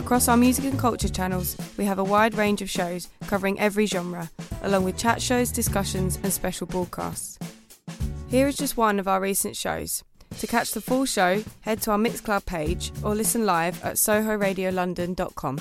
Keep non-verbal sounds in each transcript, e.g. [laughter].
Across our music and culture channels, we have a wide range of shows covering every genre, along with chat shows, discussions, and special broadcasts. Here is just one of our recent shows. To catch the full show, head to our Mixcloud page or listen live at sohoradiolondon.com.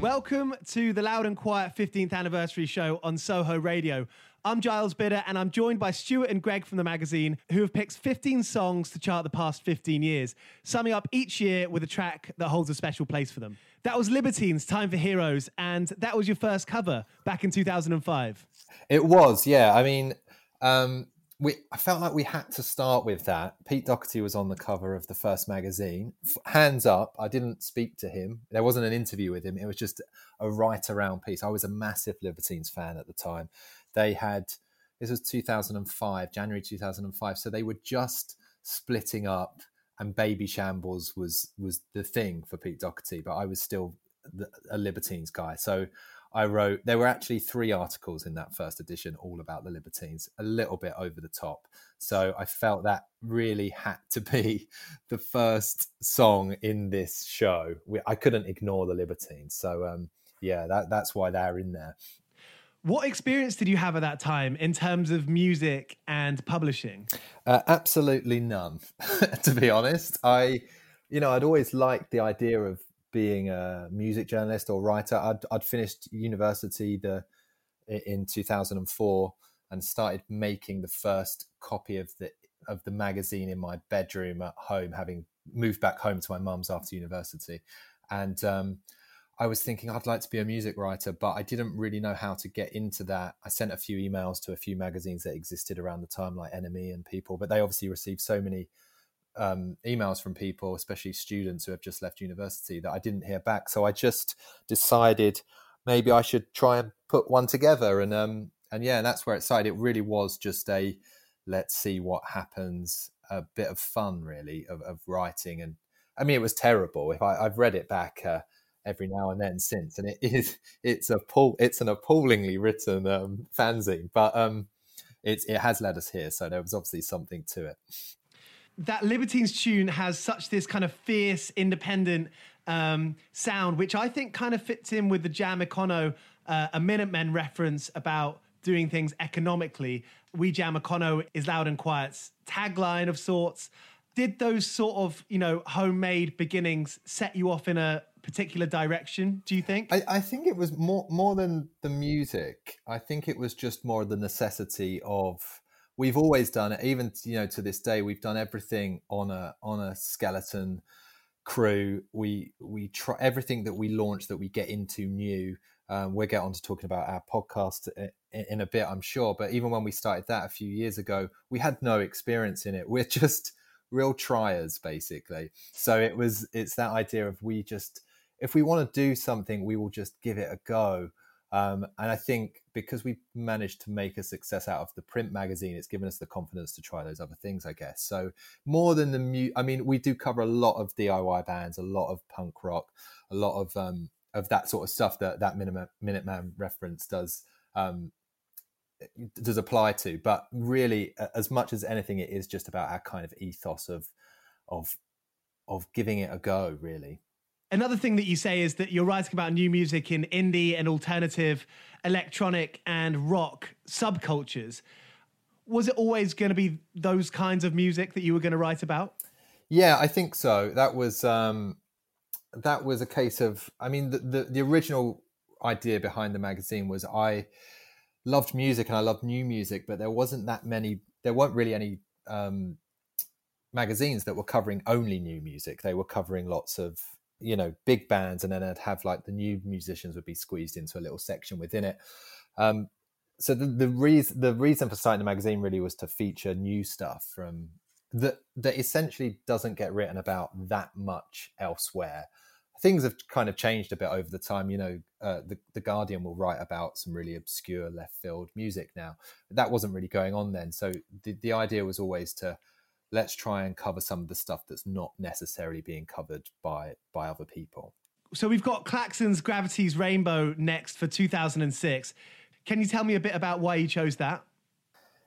Welcome to the Loud and Quiet 15th anniversary show on Soho Radio. I'm Giles Bidder, and I'm joined by Stuart and Greg from the magazine, who have picked 15 songs to chart the past 15 years, summing up each year with a track that holds a special place for them. That was Libertines, Time for Heroes, and that was your first cover back in 2005. It was, yeah. I mean, um, we I felt like we had to start with that. Pete Doherty was on the cover of the first magazine. Hands up, I didn't speak to him. There wasn't an interview with him. It was just a right around piece. I was a massive Libertines fan at the time. They had this was 2005, January 2005. So they were just splitting up, and Babyshambles was was the thing for Pete Doherty. But I was still a Libertines guy. So I wrote, there were actually three articles in that first edition all about the Libertines, a little bit over the top. So I felt that really had to be [laughs] the first song in this show. I couldn't ignore the Libertines. So um, yeah, that, that's why they're in there. What experience did you have at that time in terms of music and publishing? Uh, absolutely none, [laughs] to be honest. I, you know, I'd always liked the idea of being a music journalist or writer. I'd, I'd finished university the in 2004 and started making the first copy of the of the magazine in my bedroom at home, having moved back home to my mum's after university. And um, I was thinking I'd like to be a music writer, but I didn't really know how to get into that. I sent a few emails to a few magazines that existed around the time, like NME and People, but they obviously received so many um, emails from people, especially students who have just left university, that I didn't hear back. So I just decided maybe I should try and put one together. And um, and yeah, and that's where it started. It really was just a let's see what happens, a bit of fun, really, of, of writing. And I mean, it was terrible. If I, have read it back. Uh, every now and then since and it is [laughs] it's a pull it's an appallingly written um, fanzine but um it's it has led us here so there was obviously something to it that Libertines tune has such this kind of fierce, independent um, sound, which I think kind of fits in with the Jam Econo, uh, a Minutemen reference about doing things economically. We Jam Econo is loud and quiet's tagline of sorts. Did those sort of, you know, homemade beginnings set you off in a particular direction, do you think? I, I think it was more more than the music. I think it was just more the necessity of we've always done it even you know to this day we've done everything on a on a skeleton crew we we try everything that we launch that we get into new um, we'll get on to talking about our podcast in, in a bit i'm sure but even when we started that a few years ago we had no experience in it [laughs] we're just real triers basically so it was it's that idea of we just if we want to do something we will just give it a go um, and I think because we managed to make a success out of the print magazine, it's given us the confidence to try those other things, I guess. So more than the mu- I mean, we do cover a lot of DIY bands, a lot of punk rock, a lot of um, of that sort of stuff that that Minuteman, Minuteman reference does um, does apply to. But really, as much as anything, it is just about our kind of ethos of of of giving it a go, really. Another thing that you say is that you're writing about new music in indie and alternative, electronic and rock subcultures. Was it always going to be those kinds of music that you were going to write about? Yeah, I think so. That was um, that was a case of. I mean, the, the, the original idea behind the magazine was I loved music and I loved new music, but there wasn't that many. There weren't really any um, magazines that were covering only new music. They were covering lots of you know big bands and then i'd have like the new musicians would be squeezed into a little section within it um, so the, the reason the reason for starting the magazine really was to feature new stuff from that that essentially doesn't get written about that much elsewhere. Things have kind of changed a bit over the time. You know, uh, the the Guardian will write about some really obscure left field music now. That wasn't really going on then. So the the idea was always to let's try and cover some of the stuff that's not necessarily being covered by by other people. So we've got Klaxon's Gravity's Rainbow next for 2006. Can you tell me a bit about why you chose that?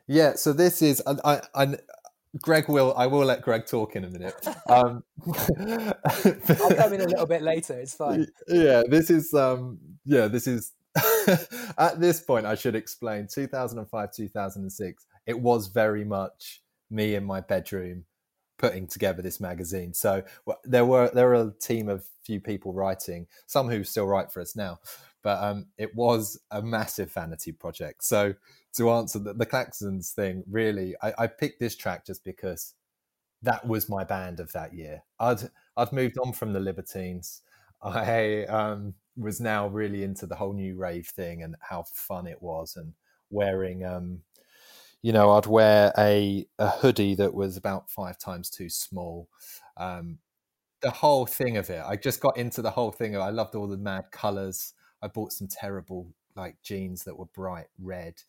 Yeah, so this is I, I, Greg will. I will let Greg talk in a minute. Um, I'll come in a little bit later. It's fine. [laughs] Yeah, this is. Um, yeah, this is. [laughs] at this point, I should explain. 2005, 2006. It was very much me in my bedroom putting together this magazine. So well, there were there were a team of few people writing, some who still write for us now, but um, it was a massive vanity project. So to answer the, the Klaxons thing, really, I, I, picked this track just because that was my band of that year. I'd I'd moved on from the Libertines. I um, was now really into the whole new rave thing and how fun it was, and wearing, um, you know, I'd wear a a hoodie that was about five times too small. Um, the whole thing of it, I just got into the whole thing. I loved all the mad colors. I bought some terrible like jeans that were bright red.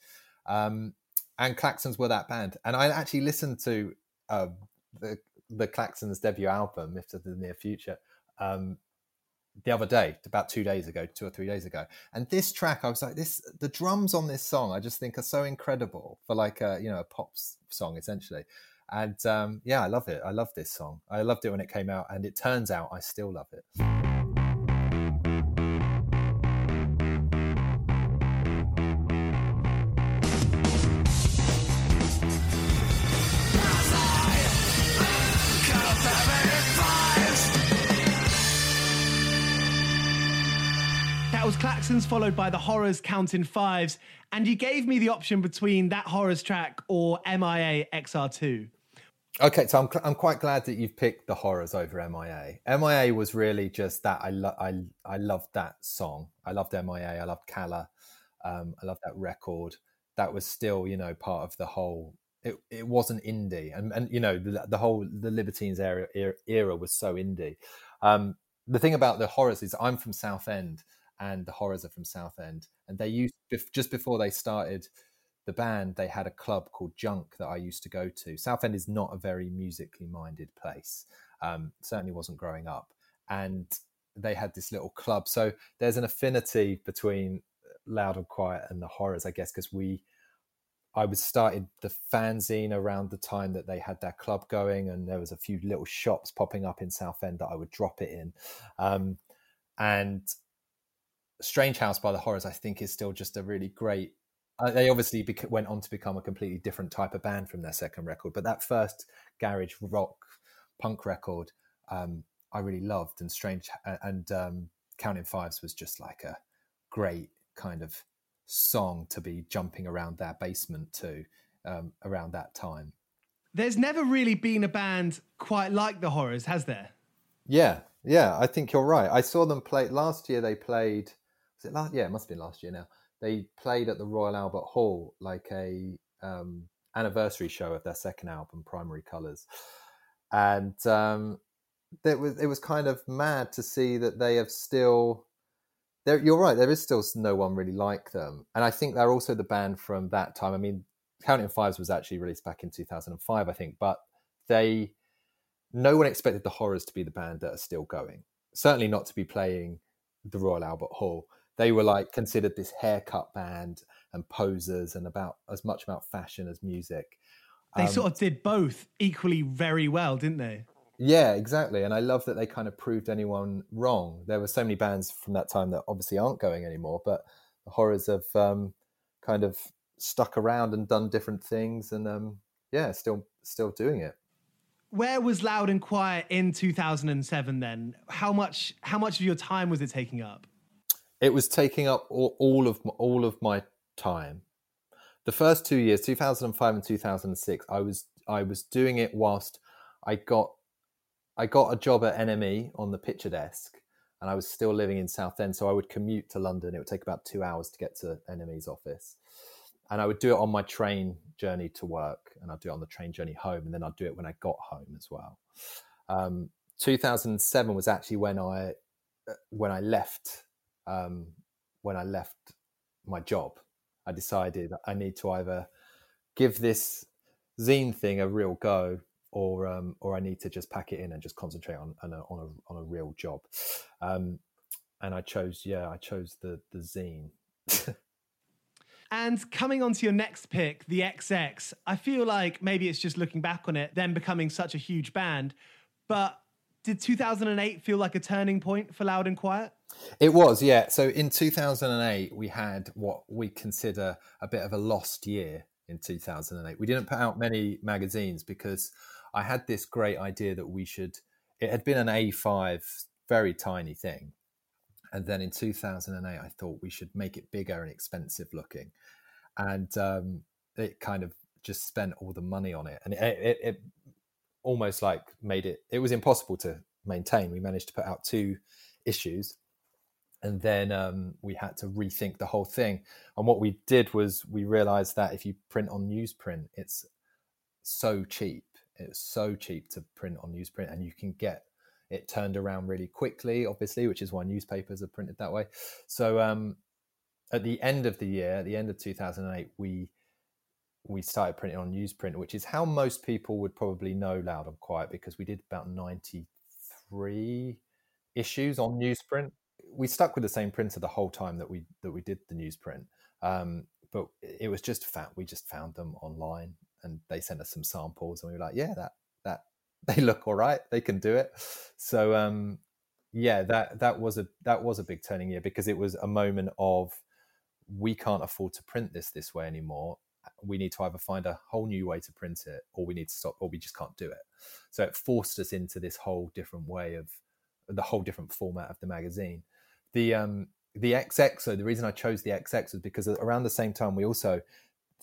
Um, and Klaxons were that band. And I actually listened to uh, the the Klaxons debut album, Myths of the Near Future, um, the other day, about two days ago, two or three days ago. And this track, I was like, this the drums on this song, I just think are so incredible for like a you know a pop song essentially. And um, yeah, I love it. I love this song. I loved it when it came out, and it turns out I still love it. Was Klaxons followed by the Horrors counting fives, and you gave me the option between that Horrors track or MIA XR2. Okay, so I'm I'm quite glad that you've picked the Horrors over MIA. MIA was really just that. I lo- I I loved that song. I loved MIA. I loved Kala. Um, I loved that record. That was still, you know, part of the whole. It it wasn't indie, and and you know the, the whole the Libertines era, era, era was so indie. Um, the thing about the Horrors is I'm from Southend, and the horrors are from Southend. And they used just before they started the band, they had a club called Junk that I used to go to. Southend is not a very musically minded place. Um, certainly wasn't growing up, and they had this little club. So there's an affinity between Loud and Quiet and the horrors, I guess, because we. I was started the fanzine around the time that they had their club going, and there was a few little shops popping up in Southend that I would drop it in, um, and Strange House by the Horrors, I think, is still just a really great. Uh, they obviously bec- went on to become a completely different type of band from their second record, but that first garage rock punk record, um, I really loved, and Strange and um, Counting Fives was just like a great kind of song to be jumping around their basement to um, around that time. There's never really been a band quite like the Horrors, has there? Yeah, yeah, I think you're right. I saw them play last year. They played was it last? Yeah, it must have been last year now. They played at the Royal Albert Hall like a um, anniversary show of their second album, Primary Colors, and um, it was it was kind of mad to see that they have still. You're right. There is still no one really like them, and I think they're also the band from that time. I mean, Counting Fives was actually released back in 2005, I think, but they no one expected the Horrors to be the band that are still going. Certainly not to be playing the Royal Albert Hall they were like considered this haircut band and posers and about as much about fashion as music. They um, sort of did both equally very well, didn't they? Yeah, exactly. And I love that they kind of proved anyone wrong. There were so many bands from that time that obviously aren't going anymore, but the horrors have um, kind of stuck around and done different things, and um, yeah, still still doing it. Where was Loud and Quiet in 2007? Then, how much how much of your time was it taking up? It was taking up all, of all of my time. The first two years, 2005 and 2006, I was I was doing it whilst I got I got a job at NME on the picture desk, and I was still living in Southend, so I would commute to London. It would take about two hours to get to NME's office, and I would do it on my train journey to work, and I'd do it on the train journey home, and then I'd do it when I got home as well. Um, 2007 was actually when I uh, when I left um, when I left my job. I decided I need to either give this zine thing a real go or um, or I need to just pack it in and just concentrate on on a on a, on a real job. Um, and I chose yeah I chose the the zine. [laughs] and coming on to your next pick, the XX, I feel like maybe it's just looking back on it, then becoming such a huge band, but did 2008 feel like a turning point for Loud and Quiet? It was, yeah. So in 2008, we had what we consider a bit of a lost year in 2008. We didn't put out many magazines because I had this great idea that we should, it had been an A5, very tiny thing. And then in 2008, I thought we should make it bigger and expensive looking. And um, it kind of just spent all the money on it. And it, it, it almost like made it, it was impossible to maintain. We managed to put out two issues and then um, we had to rethink the whole thing. And what we did was we realized that if you print on newsprint, it's so cheap. It's so cheap to print on newsprint, and you can get it turned around really quickly, obviously, which is why newspapers are printed that way. So um, at the end of the year, at the end of 2008, we we started printing on newsprint, which is how most people would probably know Loud and Quiet because we did about 93 issues on newsprint we stuck with the same printer the whole time that we that we did the newsprint. Um, but it was just fact we just found them online and they sent us some samples and we were like, yeah, that that [laughs] they look all right, they can do it. So um, yeah, that that was a that was a big turning year because it was a moment of we can't afford to print this this way anymore. We need to either find a whole new way to print it, or we need to stop, or we just can't do it. So it forced us into this whole different way of the whole different format of the magazine the um, the XX. So the reason I chose the XX was because around the same time we also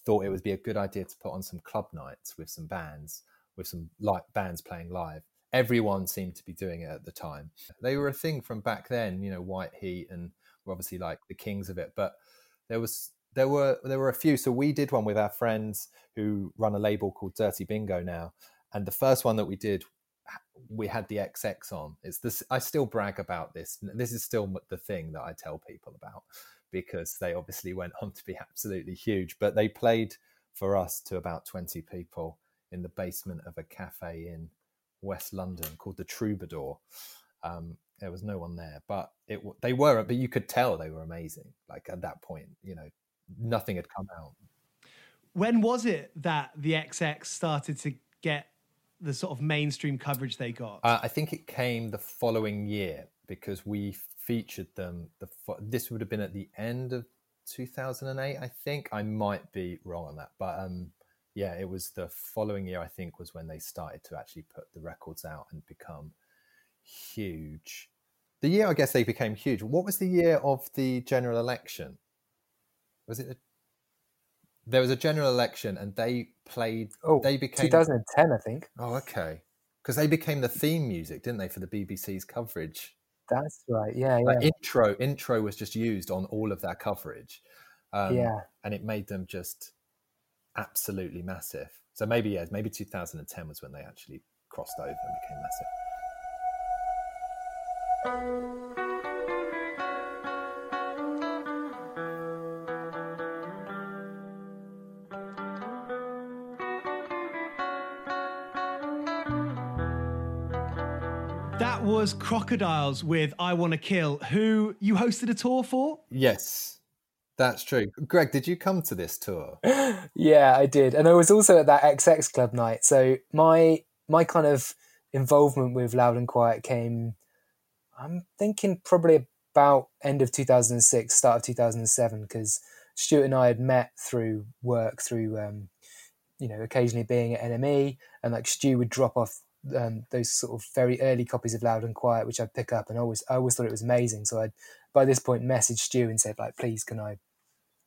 thought it would be a good idea to put on some club nights with some bands, with some like bands playing live. Everyone seemed to be doing it at the time. They were a thing from back then, you know, White Heat, and were obviously like the kings of it. But there was there were there were a few. So we did one with our friends who run a label called Dirty Bingo now, and the first one that we did we had the XX on. It's this. I still brag about this. This is still the thing that I tell people about because they obviously went on to be absolutely huge. But they played for us to about twenty people in the basement of a cafe in West London called the Troubadour. Um, there was no one there, but it they were. But you could tell they were amazing. Like at that point, you know, nothing had come out. When was it that the XX started to get the sort of mainstream coverage they got? Uh, I think it came the following year because we featured them. The this would have been at the end of 2008, I think. I might be wrong on that, but um, yeah, it was the following year. I think was when they started to actually put the records out and become huge. The year I guess they became huge. What was the year of the general election? Was it there was a general election and they played oh they became 2010 i think. Oh okay. Because they became the theme music didn't they for the bbc's coverage? That's right yeah like yeah. intro intro was just used on all of that coverage um, yeah. and it made them just absolutely massive. So maybe yeah maybe 2010 was when they actually crossed over and became massive was Crocodiles with I Want to Kill, who you hosted a tour for? Yes, that's true. Greg, did you come to this tour? [gasps] yeah, I did. And I was also at that XX Club night. So my my kind of involvement with Loud and Quiet came, I'm thinking probably about end of 2006, start of 2007, because Stuart and I had met through work, through, um, you know, occasionally being at NME, and like Stu would drop off um, those sort of very early copies of Loud and Quiet, which I'd pick up, and always I always thought it was amazing. So I, by this point, messaged Stu and said like, please, can I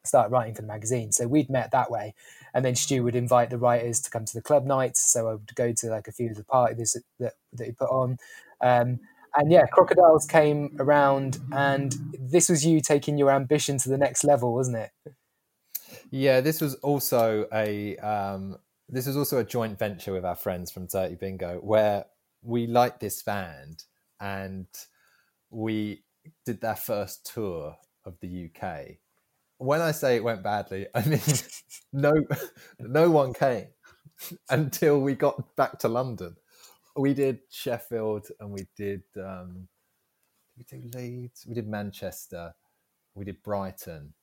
start writing for the magazine? So we'd met that way, and then Stu would invite the writers to come to the club nights. So I would go to like a few of the parties that that he put on. Um, and yeah, crocodiles came around, and this was you taking your ambition to the next level, wasn't it? Yeah, this was also a um, this was also a joint venture with our friends from Dirty Bingo, where we liked this band and we did their first tour of the UK. When I say it went badly, I mean [laughs] no no one came [laughs] until we got back to London. We did Sheffield and we did um, we did Leeds, we did Manchester, we did Brighton,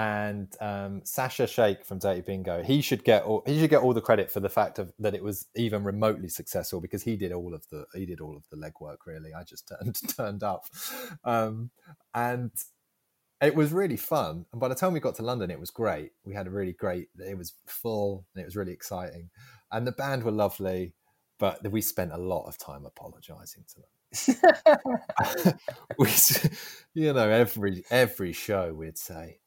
and um, Sasha Shake from Dirty Bingo. He should get all, he should get all the credit for the fact of that it was even remotely successful because he did all of the he did all of the legwork. Really, I just [laughs] turned turned up, um, and it was really fun. And by the time we got to London, it was great. We had a really great. It was full and it was really exciting, and the band were lovely. But we spent a lot of time apologising to them. [laughs] [laughs] we, you know, every every show we'd say,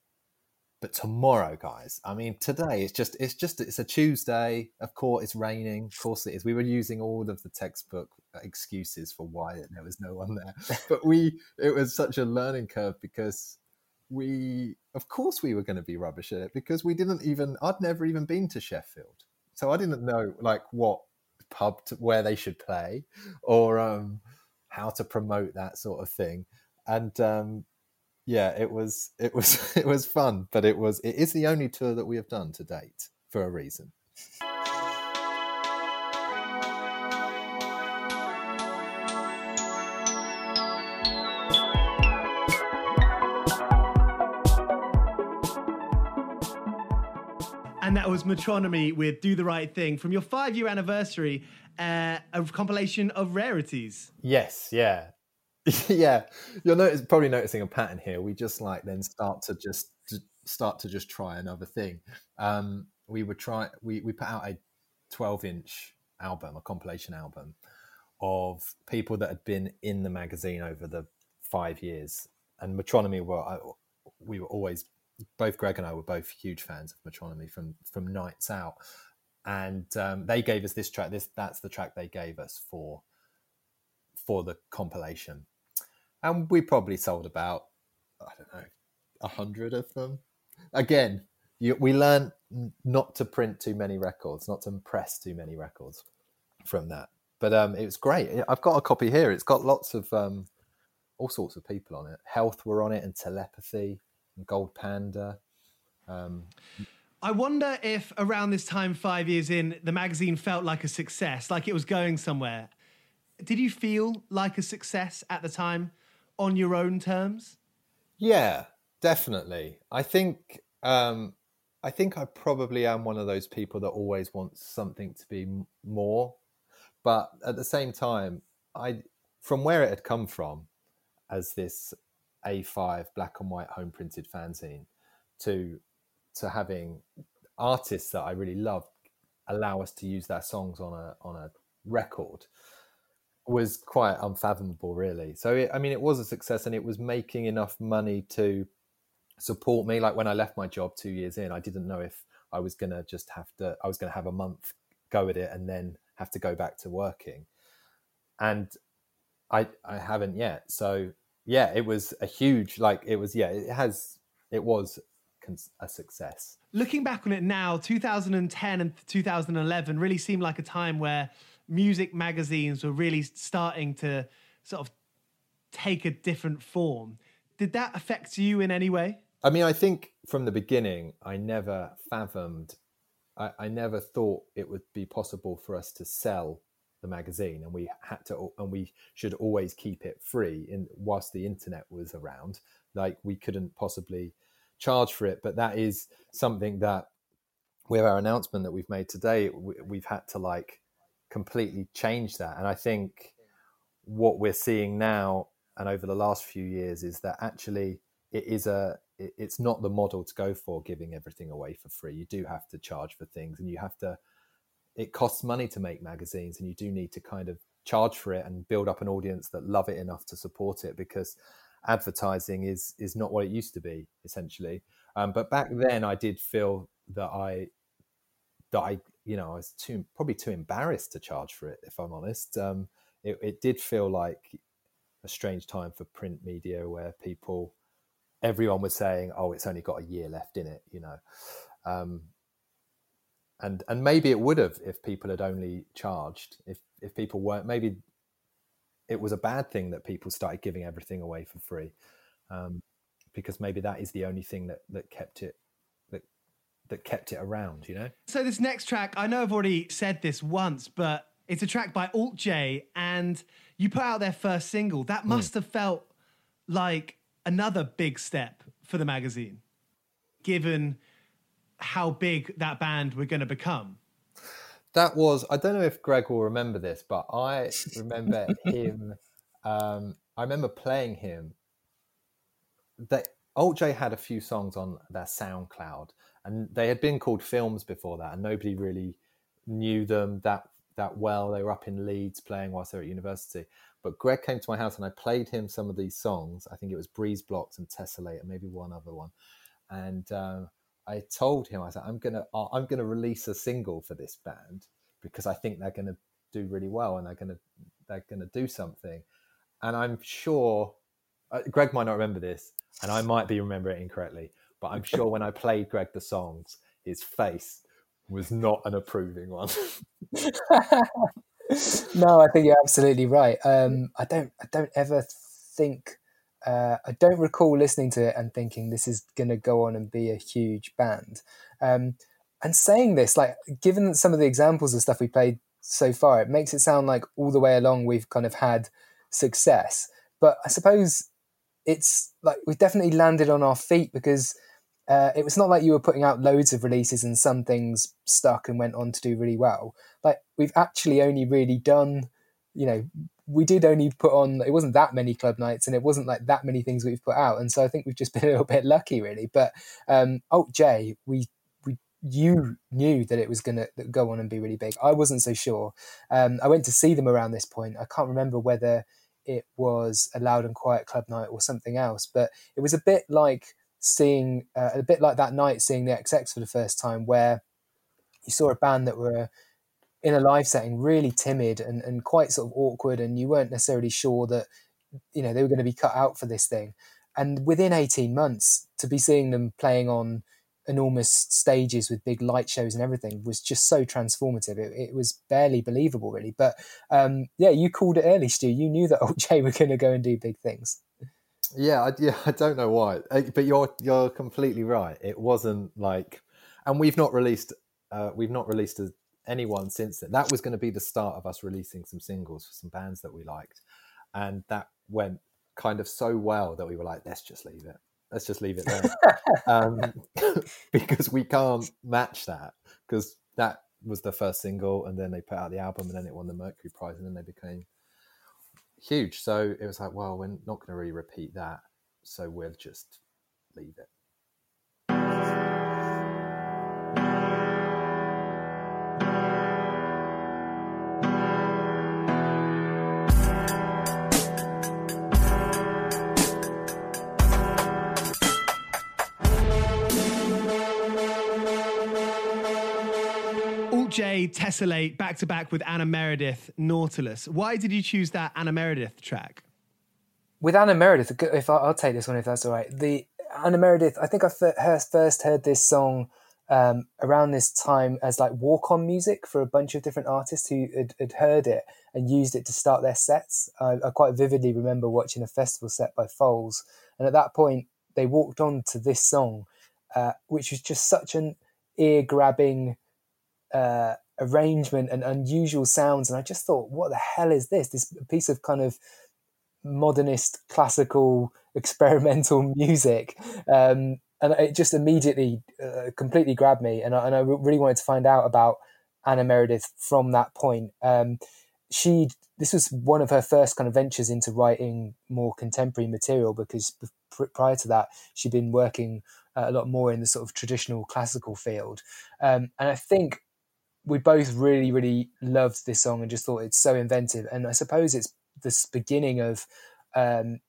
but tomorrow, guys. I mean, today it's just it's just it's a Tuesday. Of course, it's raining. Of course, it is. We were using all of the textbook excuses for why there was no one there, [laughs] but we it was such a learning curve because we, of course, we were going to be rubbish at it because we didn't even. I'd never even been to Sheffield, so I didn't know like what pub to, where they should play or um how to promote that sort of thing. And um, yeah, it was it was [laughs] it was fun, but it was it is the only tour that we have done to date for a reason. And that was Metronomy with Do the Right Thing from your five year anniversary uh, a compilation of rarities. Yes, yeah, [laughs] yeah. You're notice, probably noticing a pattern here. We just like then start to just start to just try another thing. Um, we would try. We we put out a 12 inch album, a compilation album of people that had been in the magazine over the five years. And Metronomy were we were always both Greg and I were both huge fans of Metronomy from from Nights Out and um, they gave us this track. This that's the track they gave us for for the compilation, and we probably sold about I don't know a hundred of them. Again, you, we learned not to print too many records, not to press too many records from that. But um, it was great. I've got a copy here. It's got lots of um, all sorts of people on it. Health were on it, and Telepathe, and Gold Panda. Um, I wonder if around this time, five years in, the magazine felt like a success, like it was going somewhere. Did you feel like a success at the time on your own terms? Yeah, definitely. I think um, I think I probably am one of those people that always wants something to be more, but at the same time, I from where it had come from as this A5 black and white home printed fanzine to to having artists that I really love allow us to use their songs on a on a record was quite unfathomable really. So it, i mean it was a success and it was making enough money to support me. Like when i left my job two years in i didn't know if i was going to just have to i was going to have a month go at it and then have to go back to working. And i i haven't yet. So yeah it was a huge like it was yeah it has it was a success. Looking back on it now, 2010 and 2011 really seemed like a time where music magazines were really starting to sort of take a different form. Did that affect you in any way? I mean, I think from the beginning, I never fathomed, I, I never thought it would be possible for us to sell the magazine and we had to and we should always keep it free in whilst the internet was around like we couldn't possibly charge for it. But that is something that, with our announcement that we've made today, we've had to like completely change that. And I think what we're seeing now and over the last few years is that actually it is a it's not the model to go for giving everything away for free. You do have to charge for things and you have to it costs money to make magazines and you do need to kind of charge for it and build up an audience that love it enough to support it because advertising is is not what it used to be essentially. Um, but back then i did feel that i that i you know i was too probably too embarrassed to charge for it if i'm honest um, it, it did feel like a strange time for print media where people everyone was saying oh it's only got a year left in it you know Um, and and maybe it would have if people had only charged. If if people weren't, maybe it was a bad thing that people started giving everything away for free, um, because maybe that is the only thing that that kept it that kept it around. You know. So this next track, I know I've already said this once, but it's a track by Alt J, and you put out their first single. That must mm. have felt like another big step for the magazine, given how big that band were going to become. That was, I don't know if Greg will remember this, but I remember [laughs] him, um, I remember playing him. That Alt J had a few songs on their SoundCloud, and they had been called films before that, and nobody really knew them that that well. They were up in Leeds playing whilst they were at university. But Greg came to my house and I played him some of these songs. I think it was Breeze Blocks and Tessellate and maybe one other one. And uh, I told him, I said, I'm gonna uh, I'm gonna release a single for this band because I think they're gonna do really well and they're gonna they're gonna do something. And I'm sure uh, Greg might not remember this, and I might be remembering it incorrectly, but I'm sure when I played Greg the songs, his face was not an approving one. [laughs] no, I think you're absolutely right. Um, I don't I don't ever think uh, I don't recall listening to it and thinking this is going to go on and be a huge band. Um, and saying this, like, given some of the examples of stuff we played so far, it makes it sound like all the way along we've kind of had success. But I suppose it's like we've definitely landed on our feet because uh, it was not like you were putting out loads of releases and some things stuck and went on to do really well. Like we've actually only really done, you know, we did only put on it wasn't that many club nights and it wasn't like that many things we've put out. And so i think we've just been [laughs] a little bit lucky really. But um alt j we we you knew that it was going to go on and be really big. I wasn't so sure. Um i went to see them around this point. I can't remember whether it was a loud and quiet club night or something else but it was a bit like seeing uh, a bit like that night seeing the xx for the first time where you saw a band that were in a live setting really timid and, and quite sort of awkward and you weren't necessarily sure that you know they were going to be cut out for this thing. And within 18 months to be seeing them playing on enormous stages with big light shows and everything was just so transformative. It, it was barely believable really. But um, yeah you called it early stu. You knew that [laughs] Alt J were going to go and do big things yeah I, yeah [laughs] i don't know why uh, but you're you're completely right it wasn't like and we've not released uh, we've not released a anyone since then. That was going to be the start of us releasing some singles for some bands that we liked, and that went kind of so well that we were like, let's just leave it. Let's just leave it there, [laughs] um, [laughs] because we can't match that. Because that was the first single, and then they put out the album, and then it won the Mercury Prize, and then they became huge. So it was like, well, we're not going to really repeat that, so we'll just leave it. J Tessellate back to back with Anna Meredith Nautilus. Why did you choose that Anna Meredith track? With Anna Meredith, if I, will take this one if that's all right. The Anna Meredith, I think I first heard this song um, around this time as like walk on music for a bunch of different artists who had, had heard it and used it to start their sets. I, I quite vividly remember watching a festival set by Foals, and at that point they walked on to this song, uh, which was just such an ear grabbing uh, arrangement and unusual sounds. And I just thought, what the hell is this? This piece of kind of modernist, classical, [laughs] experimental music. Um, and it just immediately uh, completely grabbed me. And I, and I really wanted to find out about Anna Meredith from that point. Um, she this was one of her first kind of ventures into writing more contemporary material because prior to that she'd been working uh, a lot more in the sort of traditional classical field um, and i think we both really, really loved this song and just thought it's so inventive. And I suppose it's this beginning of um,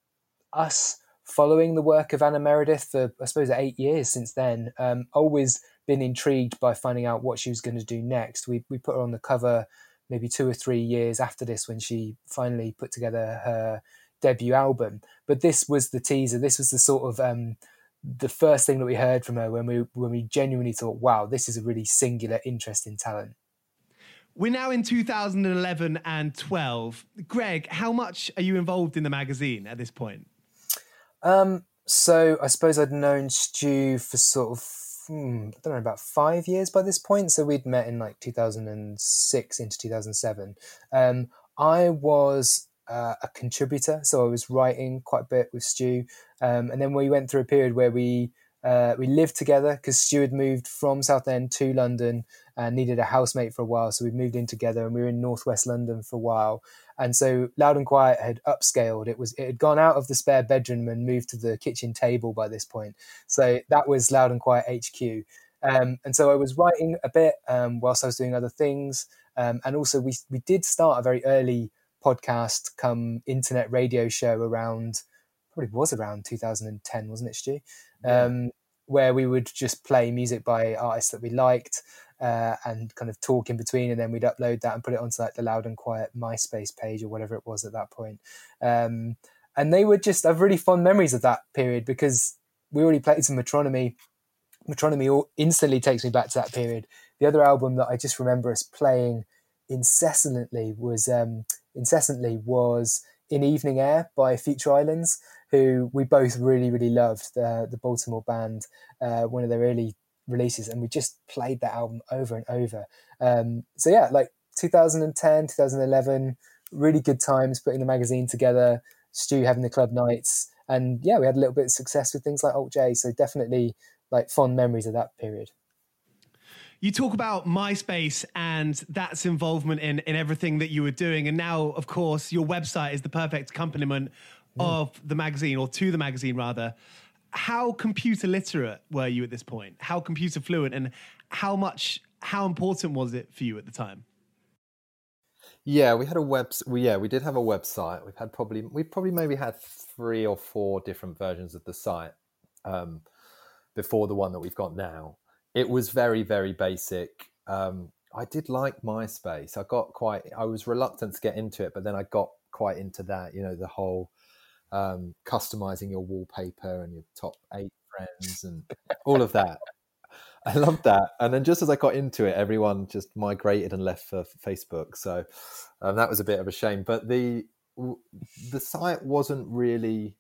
us following the work of Anna Meredith for, I suppose, eight years since then. Um, always been intrigued by finding out what she was going to do next. We, we put her on the cover maybe two or three years after this when she finally put together her debut album. But this was the teaser. This was the sort of um, the first thing that we heard from her when we when we genuinely thought, wow, this is a really singular, interesting talent. We're now in 2011 and 12. Greg, how much are you involved in the magazine at this point? Um, so I suppose I'd known Stu for sort of hmm, I don't know about five years by this point. So we'd met in like 2006 into 2007. Um, I was uh, a contributor, so I was writing quite a bit with Stu, um, and then we went through a period where we uh, we lived together because Stu had moved from Southend to London and needed a housemate for a while. So we moved in together and we were in Northwest London for a while. And so Loud and Quiet had upscaled. It was it had gone out of the spare bedroom and moved to the kitchen table by this point. So that was Loud and Quiet HQ. Um, and so I was writing a bit um, whilst I was doing other things. Um, and also we we did start a very early podcast come internet radio show around probably was around 2010 wasn't it stu yeah. um, where we would just play music by artists that we liked uh, and kind of talk in between, and then we'd upload that and put it onto like the Loud and Quiet MySpace page or whatever it was at that point. Um, and they were just, I have really fond memories of that period because we already played some Metronomy. Metronomy instantly takes me back to that period. The other album that I just remember us playing incessantly was um, incessantly was in Evening Air by Future Islands, who we both really really loved. The the Baltimore band, uh, one of their early releases and we just played that album over and over um, so yeah like 2010 2011 really good times putting the magazine together stu having the club nights and yeah we had a little bit of success with things like alt j so definitely like fond memories of that period you talk about MySpace and that's involvement in, in everything that you were doing. And now, of course, your website is the perfect accompaniment mm. of the magazine, or to the magazine, rather how computer literate were you at this point? How computer fluent, and how much, how important was it for you at the time? Yeah, we had a web. We, yeah, we did have a website. We've had probably we probably maybe had three or four different versions of the site um, before the one that we've got now. It was very very basic. Um, I did like MySpace. I got quite. I was reluctant to get into it, but then I got quite into that. You know, the whole um, customizing your wallpaper and your top eight friends and all of that. I loved that. And then just as I got into it, everyone just migrated and left for Facebook. So um, that was a bit of a shame. But the the site wasn't really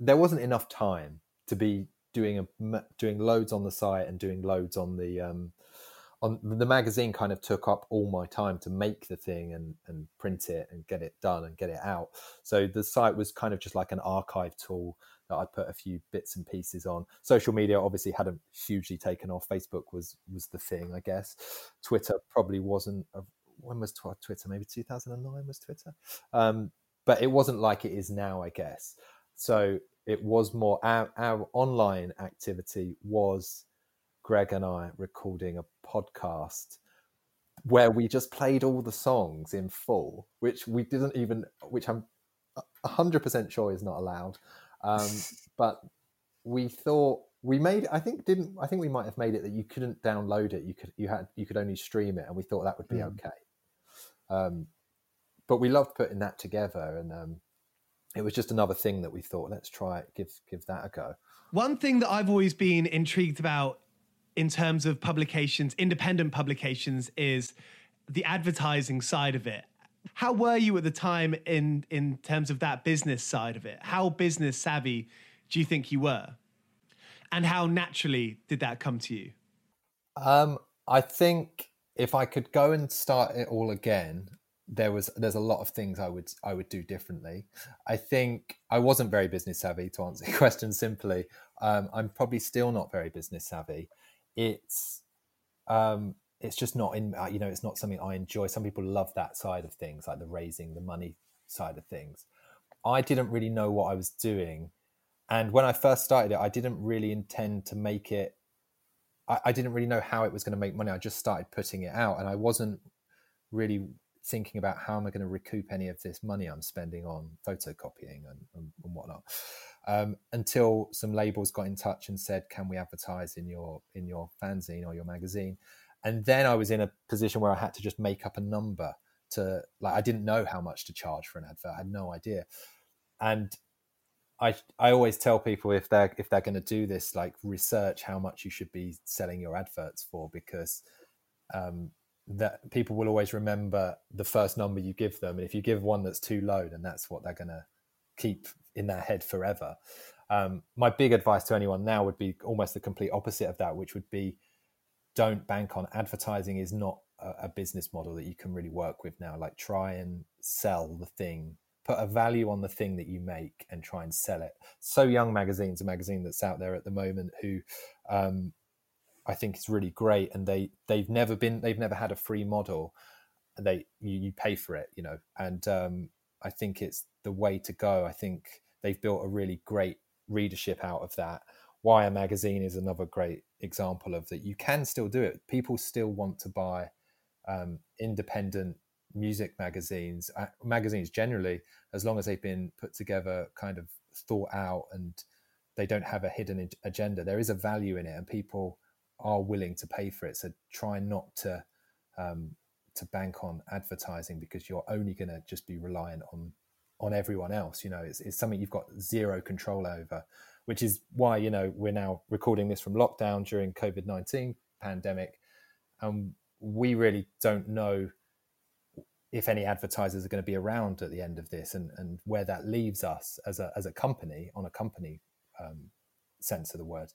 there wasn't enough time to be doing a doing loads on the site and doing loads on the um, on the magazine kind of took up all my time to make the thing and and print it and get it done and get it out. So the site was kind of just like an archive tool that i put a few bits and pieces on. Social media obviously hadn't hugely taken off. Facebook was was the thing i guess. Twitter probably wasn't a, when was twitter? Maybe 2009 was twitter? Um, but it wasn't like it is now i guess. So it was more our, our online activity was Greg and I recording a podcast where we just played all the songs in full, which we didn't even, which I'm 100% sure is not allowed. Um, [laughs] but we thought we made i think didn't i think we might have made it that you couldn't download it you could you had you could only stream it and we thought that would be mm. okay um, but we loved putting that together and um, it was just another thing that we thought let's try it give give that a go one thing that i've always been intrigued about in terms of publications, independent publications, is the advertising side of it. How were you at the time in in terms of that business side of it? How business savvy do you think you were? And how naturally did that come to you? Um, I think if I could go and start it all again, there was there's a lot of things I would I would do differently. I think I wasn't very business savvy to answer [laughs] the question simply. Um, I'm probably still not very business savvy it's um, it's just not in uh, you know it's not something I enjoy. Some people love that side of things, like the raising the money side of things. I didn't really know what I was doing, and when I first started it, I didn't really intend to make it. I, I didn't really know how it was going to make money. I just started putting it out, and I wasn't really thinking about how am I going to recoup any of this money I'm spending on photocopying and, and, and whatnot um, until some labels got in touch and said, "Can we advertise in your in your fanzine or your magazine?" And then I was in a position where I had to just make up a number to like I didn't know how much to charge for an advert. I had no idea, and I I always tell people if they're if they're going to do this, like research how much you should be selling your adverts for, because um, that people will always remember the first number you give them, and if you give one that's too low, then that's what they're going to keep in their head forever. Um, my big advice to anyone now would be almost the complete opposite of that, which would be don't bank on advertising is not a, a business model that you can really work with now. Like try and sell the thing put a value on the thing that you make and try and sell it. So Young Magazine's a magazine that's out there at the moment who um, I think is really great, and they they've never been they've never had a free model. They you, you pay for it, you know, and um, I think it's the way to go. I think they've built a really great readership out of that. Wire magazine is another great example of that. You can still do it. People still want to buy um, independent music magazines, uh, magazines generally, as long as they've been put together, kind of thought out, and they don't have a hidden agenda. There is a value in it, and people are willing to pay for it. So try not to um, to bank on advertising because you're only going to just be reliant on on everyone else. You know, it's, it's something you've got zero control over, which is why you know we're now recording this from lockdown during COVID nineteen pandemic, and we really don't know if any advertisers are going to be around at the end of this and, and where that leaves us as a, as a company on a company um, sense of the word.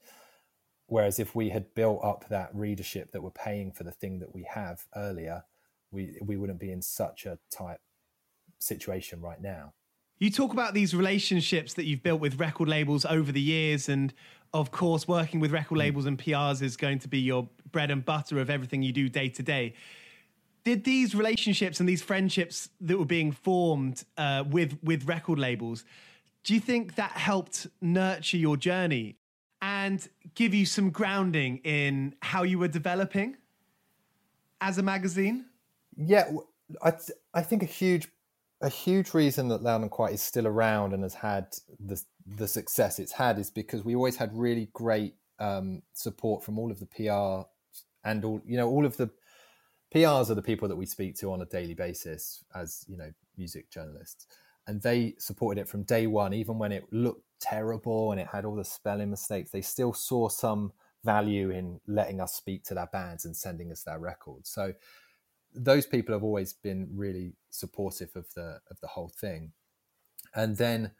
Whereas if we had built up that readership that we're paying for the thing that we have earlier, we, we wouldn't be in such a tight situation right now. You talk about these relationships that you've built with record labels over the years. And of course, working with record mm. labels and PRs is going to be your bread and butter of everything you do day to day did these relationships and these friendships that were being formed uh, with with record labels do you think that helped nurture your journey and give you some grounding in how you were developing as a magazine? Yeah i, th- I think a huge a huge reason that loud and quiet is still around and has had the the success it's had is because we always had really great um, support from all of the pr and all you know all of the PRs are the people that we speak to on a daily basis as you know music journalists, and they supported it from day one, even when it looked terrible and it had all the spelling mistakes. They still saw some value in letting us speak to their bands and sending us their records. So those people have always been really supportive of the of the whole thing, and then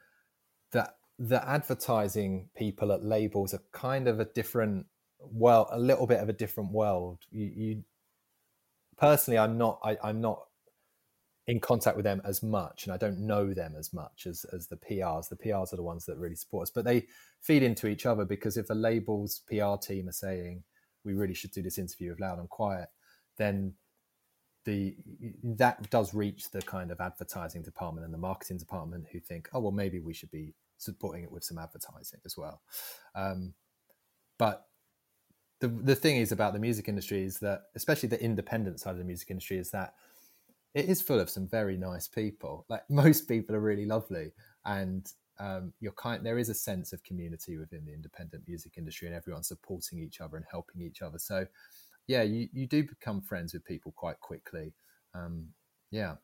the the advertising people at labels are kind of a different well a little bit of a different world you, you personally, I'm not. I, I'm not in contact with them as much, and I don't know them as much as as the PRs. The PRs are the ones that really support us, but they feed into each other because if the labels PR team are saying we really should do this interview with Loud and Quiet, then the that does reach the kind of advertising department and the marketing department who think, oh well, maybe we should be supporting it with some advertising as well. Um, but the the thing is about the music industry is that, especially the independent side of the music industry, is that it is full of some very nice people. Like [laughs] most people are really lovely, and um, you're kind. There is a sense of community within the independent music industry, and everyone supporting each other and helping each other. So, yeah, you you do become friends with people quite quickly. Um, yeah.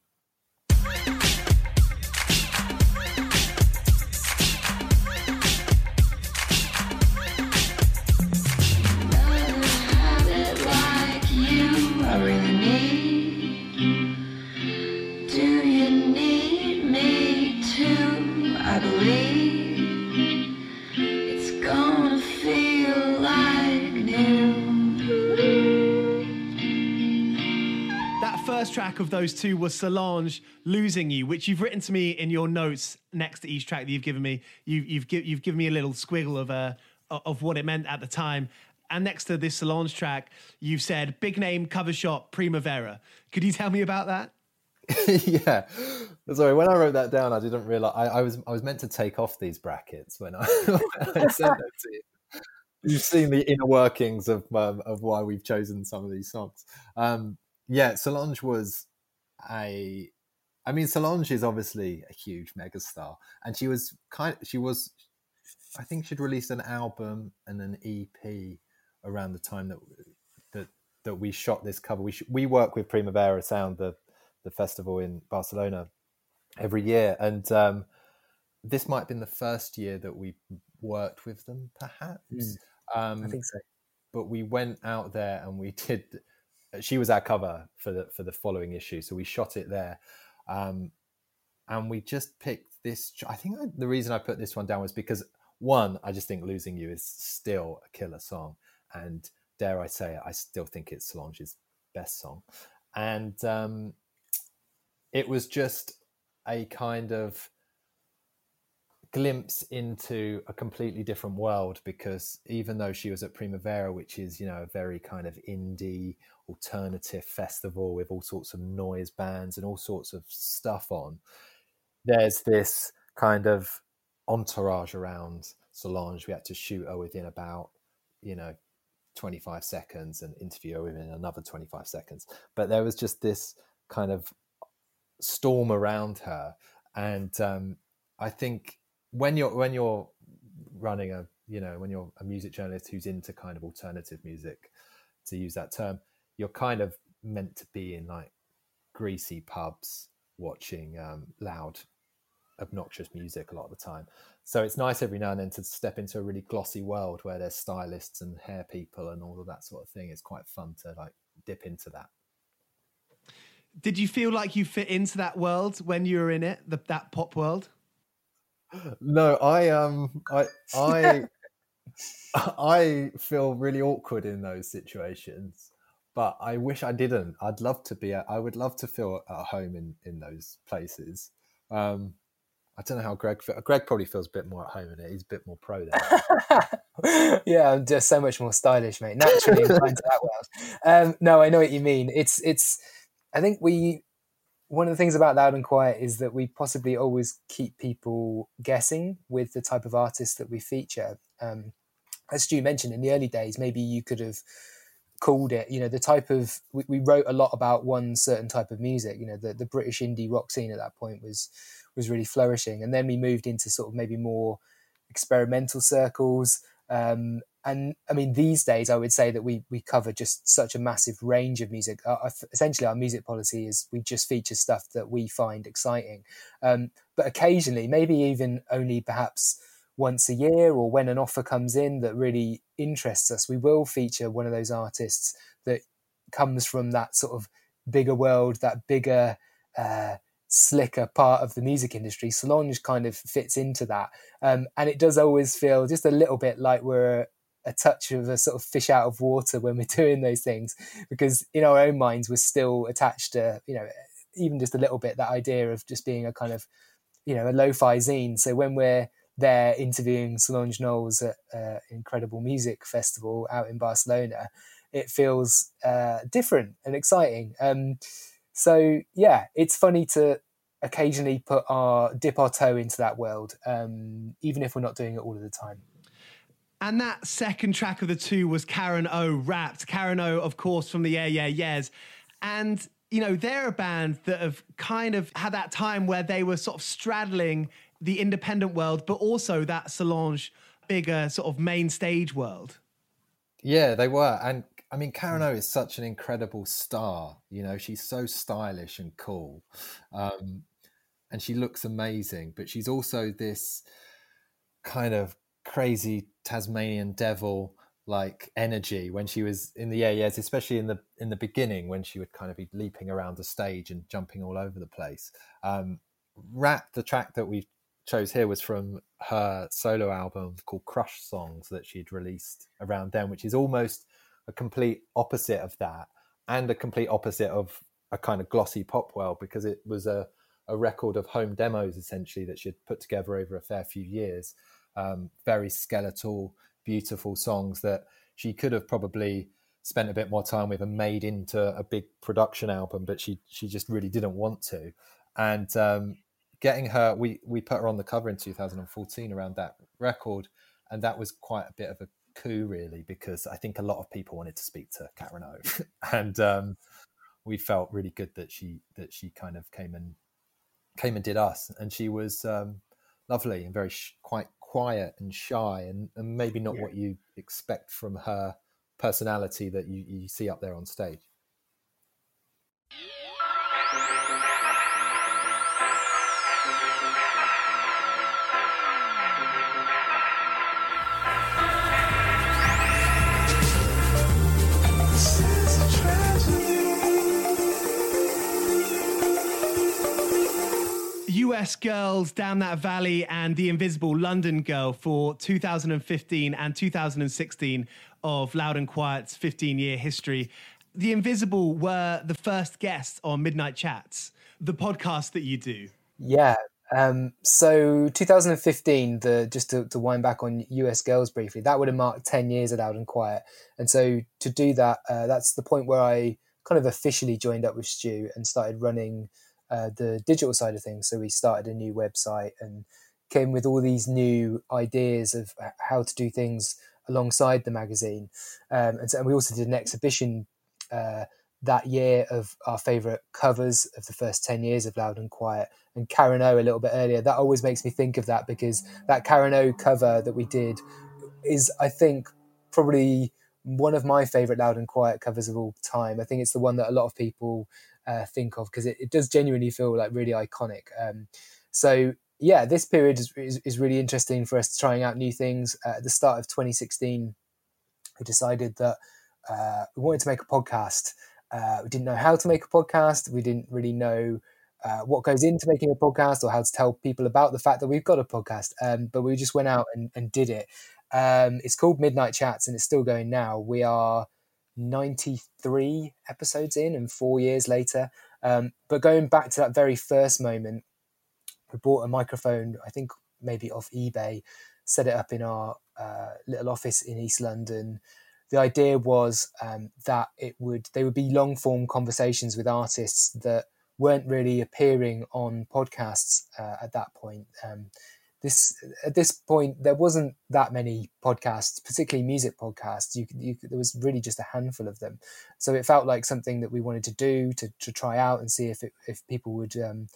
Track of those two was Solange "Losing You," which you've written to me in your notes next to each track that you've given me. You, you've you've given me a little squiggle of uh, of what it meant at the time. And next to this Solange track, you've said "big name cover shot Primavera." Could you tell me about that? [laughs] yeah, sorry. When I wrote that down, I didn't realize I, I, was I was meant to take off these brackets when I, [laughs] when I sent them to you. You've seen the inner workings of um, of why we've chosen some of these songs. Um, yeah, Solange was a. I mean, Solange is obviously a huge megastar, and she was kind. She was, I think, she'd released an album and an EP around the time that that that we shot this cover. We sh- we work with Primavera Sound, the the festival in Barcelona, every year, and um, this might have been the first year that we worked with them, perhaps. Mm, um, I think so. But we went out there and we [laughs] did. She was our cover for the for the following issue, so we shot it there, um, and we just picked this. I think I, the reason I put this one down was because one, I just think "Losing You" is still a killer song, and dare I say it, I still think it's Solange's best song, and um, it was just a kind of glimpse into a completely different world because even though she was at Primavera, which is, you know, a very kind of indie alternative festival with all sorts of noise bands and all sorts of stuff on, there's this kind of entourage around Solange. We had to shoot her within about, you know, 25 seconds and interview her within another 25 seconds. But there was just this kind of storm around her. And um, I think when you're when you're running a you know when you're a music journalist who's into kind of alternative music to use that term you're kind of meant to be in like greasy pubs watching um, loud obnoxious music a lot of the time. So it's nice every now and then to step into a really glossy world where there's stylists and hair people and all of that sort of thing. It's quite fun to like dip into that. Did you feel like you fit into that world when you were in it the, that pop world no, I um, I I [laughs] I feel really awkward in those situations, but I wish I didn't. I'd love to be. At, I would love to feel at home in in those places. Um, I don't know how Greg. Greg probably feels a bit more at home in it. He's a bit more pro there. [laughs] yeah, I'm just so much more stylish, mate. Naturally inclined to that world. Um, no, I know what you mean. It's it's. I think we one of the things about Loud and Quiet is that we possibly always keep people guessing with the type of artists that we feature. Um, as Stu mentioned, in the early days, maybe you could have called it, you know, the type of, we, we, wrote a lot about one certain type of music, you know, the, the British indie rock scene at that point was, was really flourishing. And then we moved into sort of maybe more experimental circles. Um, and I mean, these days, I would say that we we cover just such a massive range of music. Uh, essentially, our music policy is we just feature stuff that we find exciting. Um, but occasionally, maybe even only perhaps once a year, or when an offer comes in that really interests us, we will feature one of those artists that comes from that sort of bigger world, that bigger. Uh, slicker part of the music industry. Solange kind of fits into that. Um, and it does always feel just a little bit like we're a touch of a sort of fish out of water when we're [laughs] doing those things because in our own minds we're still attached to you know even just a little bit that idea of just being a kind of you know a lo-fi zine. So when we're there interviewing Solange Knowles at uh, Incredible Music Festival out in Barcelona it feels uh, different and exciting. Um, so yeah it's funny to occasionally put our dip our toe into that world um, even if we're not doing it all of the time and that second track of the two was Karen O Rapt. Karen O, of course, from the Yeah Yeah Yeahs. And, you know, they're a band that have kind of had that time where they were sort of straddling the independent world, but also that Solange bigger sort of main stage world. Yeah, they were. And I mean, Karen O is such an incredible star. You know, she's so stylish and cool. Um, and she looks amazing, but she's also this kind of crazy Tasmanian devil like energy when she was in the yeah especially in the in the beginning when she would kind of be leaping around the stage and jumping all over the place. Um, Rapt, the track that we chose here was from her solo album called Crush Songs that she'd released around then, which is almost a complete opposite of that and a complete opposite of a kind of glossy pop world because it was a, a record of home demos essentially that she'd put together over a fair few years um, very skeletal, beautiful songs that she could have probably spent a bit more time with and made into a big production album, but she she just really didn't want to. And um, getting her, we we put her on the cover in 2014 around that record, and that was quite a bit of a coup, really, because I think a lot of people wanted to speak to Karen O, [laughs] and um, we felt really good that she that she kind of came and came and did us, and she was um, lovely and very sh- quite quiet and shy and, and maybe not yeah. what you expect from her personality that you, you see up there on stage. US Girls Damn That Valley and The Invisible London Girl for 2015 and 2016 of Loud and Quiet's 15 year history. The Invisible were the first guests on Midnight Chats, the podcast that you do. Yeah. Um, so 2015, the just to, to wind back on US Girls briefly, that would have marked 10 years at Loud and Quiet. And so to do that, uh, that's the point where I kind of officially joined up with Stu and started running uh, the digital side of things. So we started a new website and came with all these new ideas of how to do things alongside the magazine. Um, and, so, and we also did an exhibition uh, that year of our favourite covers of the first 10 years of Loud and Quiet. And Karen O a little bit earlier, that always makes me think of that because that Karen O cover that we did is, I think, probably one of my favourite Loud and Quiet covers of all time. I think it's the one that a lot of people uh, think of because it, it, does genuinely feel like really iconic. Um, so yeah, this period is, is, is, really interesting for us trying out new things. Uh, at the start of 2016, we decided that uh, we wanted to make a podcast. Uh, we didn't know how to make a podcast. We didn't really know uh, what goes into making a podcast or how to tell people about the fact that we've got a podcast. Um, but we just went out and, and did it. Um, it's called Midnight Chats and it's still going now. We are 93 episodes in and four years later. Um, but going back to that very first moment, we bought a microphone, I think maybe off eBay, set it up in our uh, little office in East London. The idea was um, that it would they would be long form conversations with artists that weren't really appearing on podcasts uh, at that point. Um, this at this point there wasn't that many podcasts particularly music podcasts. You, you there was really just a handful of them. So it felt like something that we wanted to do to, to try out and see if it, if people would um,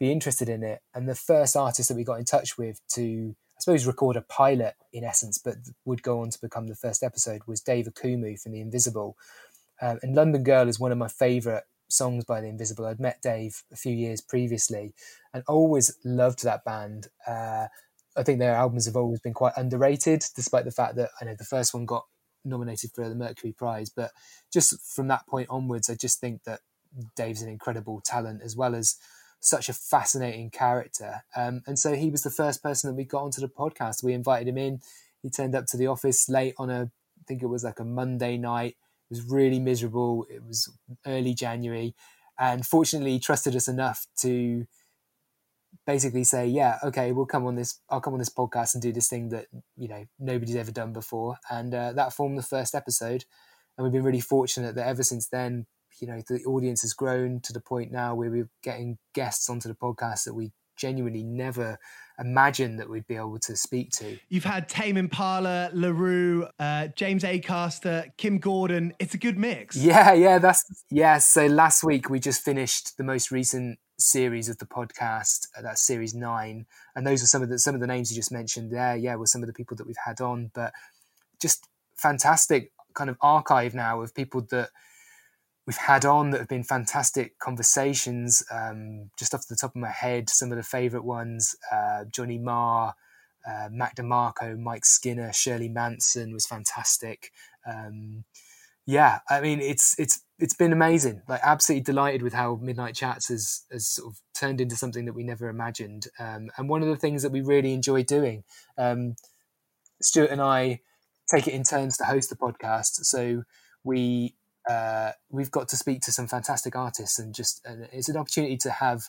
be interested in it. And the first artist that we got in touch with to i suppose record a pilot in essence but would go on to become the first episode was dave okumu from the invisible. Um, and london girl is one of my favorite songs by The Invisible. I'd met Dave a few years previously and always loved that band. Uh, I think their albums have always been quite underrated, despite the fact that I know the first one got nominated for the Mercury Prize. But just from that point onwards, I just think that Dave's an incredible talent as well as such a fascinating character. Um, and so he was the first person that we got onto the podcast. We invited him in. He turned up to the office late on a, I think it was like a Monday night was really miserable. It was early January, and fortunately, trusted us enough to basically say, "Yeah, okay, we'll come on this. I'll come on this podcast and do this thing that you know nobody's ever done before." And uh, that formed the first episode, and we've been really fortunate that ever since then, you know, the audience has grown to the point now where we're getting guests onto the podcast that we genuinely never imagined that we'd be able to speak to. You've had Tame Impala, La Roux, uh, James Acaster, Kim Gordon. It's a good mix. Yeah, yeah, that's yeah. So last week we just finished the most recent series of the podcast. Uh, that's series nine, and those are some of the some of the names you just mentioned there. Yeah, were some of the people that we've had on, but just fantastic kind of archive now of people that we've had on that have been fantastic conversations. Um, just off the top of my head, some of the favourite ones: uh, Johnny Marr, uh, Mac DeMarco, Mike Skinner, Shirley Manson was fantastic. Um, yeah, I mean it's it's it's been amazing. Like absolutely delighted with how Midnight Chats has has sort of turned into something that we never imagined. Um, and one of the things that we really enjoy doing, um, Stuart and I take it in turns to host the podcast. So we uh, we've got to speak to some fantastic artists, and just uh, it's an opportunity to have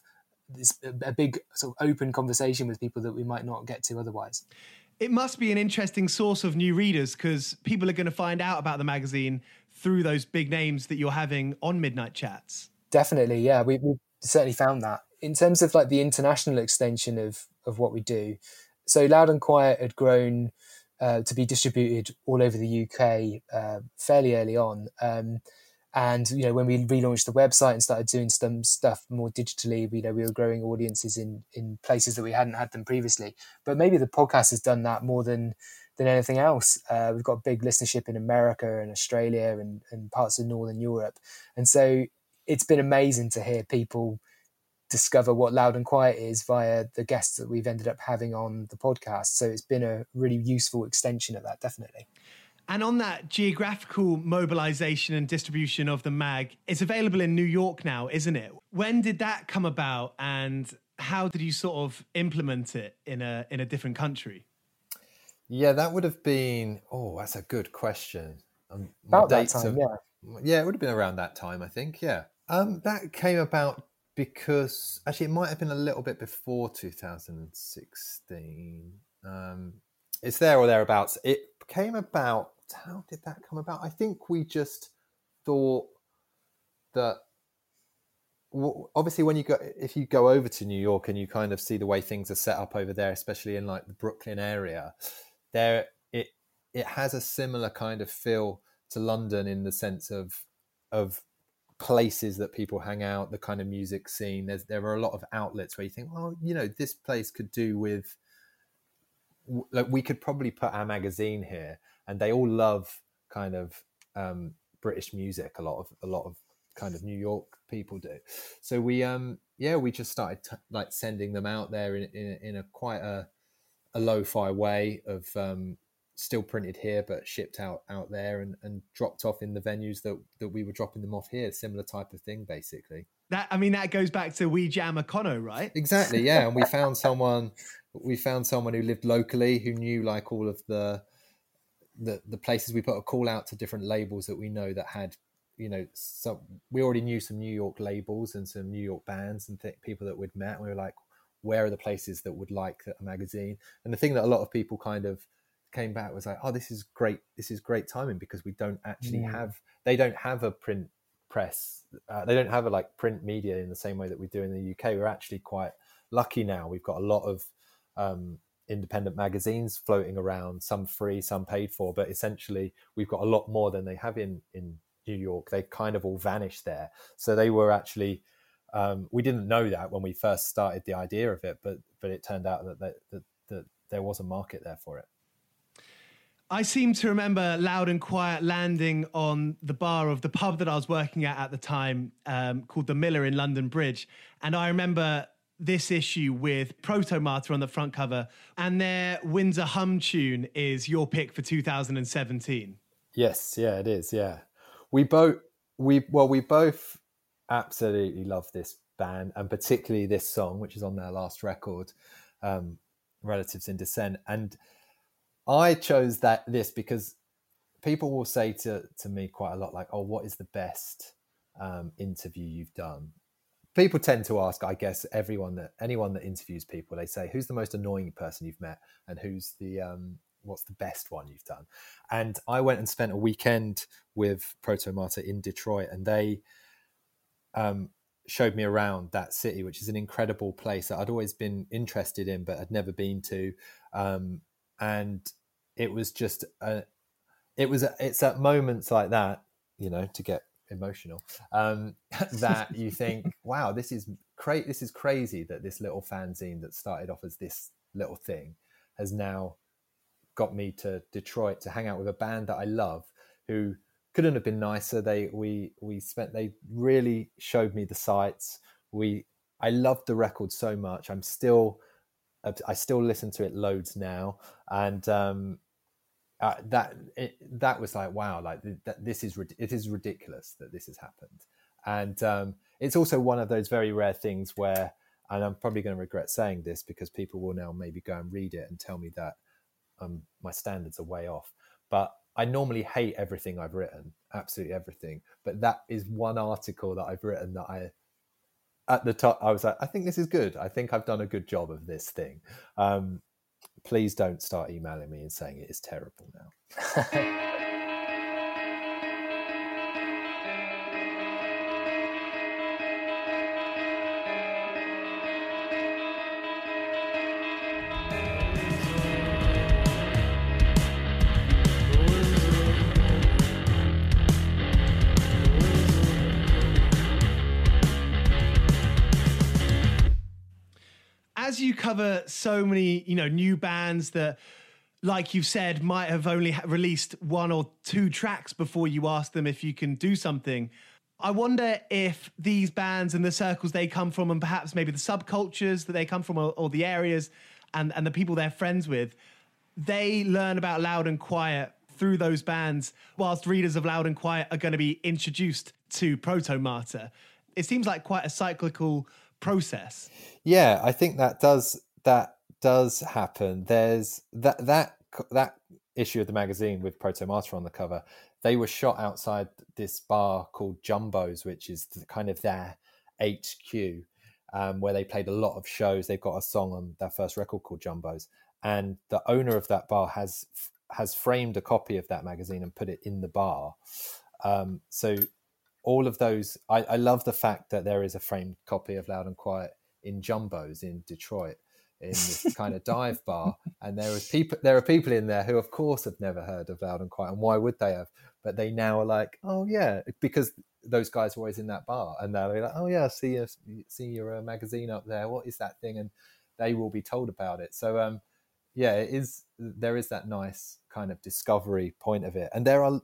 this a big sort of open conversation with people that we might not get to otherwise. It must be an interesting source of new readers because people are going to find out about the magazine through those big names that you're having on Midnight Chats. Definitely, yeah, we, we certainly found that. In terms of like the international extension of of what we do, so Loud and Quiet had grown uh, to be distributed all over the UK uh, fairly early on. Um, and you know, when we relaunched the website and started doing some stuff more digitally, you know, we were growing audiences in in places that we hadn't had them previously. But maybe the podcast has done that more than than anything else. Uh, we've got big listenership in America and Australia and, and parts of Northern Europe, and so it's been amazing to hear people discover what loud and quiet is via the guests that we've ended up having on the podcast. So it's been a really useful extension of that, definitely. And on that geographical mobilization and distribution of the mag, it's available in New York now, isn't it? When did that come about? And how did you sort of implement it in a in a different country? Yeah, that would have been. Oh, that's a good question. Um, about that time, of, yeah. Yeah, it would have been around that time, I think. Yeah, um, that came about because actually it might have been a little bit before 2016. Um, it's there or thereabouts. It came about. How did that come about? I think we just thought that obviously when you go if you go over to new york and you kind of see the way things are set up over there especially in like the brooklyn area there it it has a similar kind of feel to london in the sense of of places that people hang out the kind of music scene. There's there are a lot of outlets where you think well you know this place could do with like we could probably put our magazine here. And they all love kind of um, british music. A lot of a lot of kind of New York people do. So we, um, yeah, we just started t- like sending them out there in in, in a quite a a lo-fi way of um, still printed here but shipped out out there and, and dropped off in the venues that that we were dropping them off here. Similar type of thing, basically. That I mean, that goes back to We Jam Econo, right? Exactly, yeah. and we [laughs] found someone, we found someone who lived locally who knew like all of the the the places we put a call out to different labels that we know that had you know, so we already knew some New York labels and some New York bands and th- people that we'd met. And we were like, where are the places that would like a magazine? And the thing that a lot of people kind of came back was like, oh, this is great. This is great timing because we don't actually mm. have, they don't have a print press. Uh, they don't have a like print media in the same way that we do in the UK. We're actually quite lucky now. We've got a lot of um, independent magazines floating around, some free, some paid for, but essentially we've got a lot more than they have in in New York, they kind of all vanished there. So they were actually, um, we didn't know that when we first started the idea of it, but but it turned out that that, that, that there was a market there for it. I seem to remember Loud and Quiet landing on the bar of the pub that I was working at at the time, um, called the Miller in London Bridge, and I remember this issue with Protomartyr on the front cover, and their Windsor Hum tune is your pick for 2017. Yes, yeah, it is. Yeah, we both we well we both absolutely love this band and particularly this song which is on their last record um, relatives in descent and i chose that this because people will say to, to me quite a lot like oh what is the best um, interview you've done? People tend to ask i guess everyone that anyone that interviews people they say who's the most annoying person you've met? And who's the um, what's the best one you've done? And i went and spent a weekend with Protomartyr in detroit and they um, showed me around that city which is an incredible place that i'd always been interested in but had never been to. Um, and it was just a, it was a, it's at moments like that you know to get emotional um, [laughs] that you think [laughs] wow this is cra- this is crazy that this little fanzine that started off as this little thing has now got me to Detroit to hang out with a band that I love who couldn't have been nicer. They we we spent they really showed me the sights. We I loved the record so much. I'm still I still listen to it loads now, and um, uh, that it, that was like wow, like this is it is ridiculous that this has happened, and um, it's also one of those very rare things where, and I'm probably going to regret saying this because people will now maybe go and read it and tell me that um, my standards are way off. But I normally hate everything I've written, absolutely everything. But that is one article that I've written that I, at the top, I was like, I think this is good. I think I've done a good job of this thing. Um, please don't start emailing me and saying it is terrible now. [laughs] cover so many, you know, new bands that like you've said, might have only released one or two tracks before you ask them if you can do something. I wonder if these bands and the circles they come from, and perhaps maybe the subcultures that they come from, or, or the areas and, and the people they're friends with, they learn about Loud and Quiet through those bands, whilst readers of Loud and Quiet are going to be introduced to Protomartyr. It seems like quite a cyclical process. Yeah, I think that does that does happen. There's that that that issue of the magazine with Protomartyr on the cover. They were shot outside this bar called Jumbo's, which is the, kind of their HQ, um, where they played a lot of shows. They've got a song on their first record called Jumbo's, and the owner of that bar has has framed a copy of that magazine and put it in the bar. Um, so all of those, I, I, love the fact that there is a framed copy of Loud and Quiet in Jumbo's in Detroit in this [laughs] kind of dive bar, and there is people. There are people in there who, of course, have never heard of Loud and Quiet, and why would they have? But they now are like, oh yeah, because those guys are always in that bar, and they're like, oh yeah, see your see your uh, magazine up there. What is that thing? And they will be told about it. So um, yeah, it is. There is that nice kind of discovery point of it, and there are,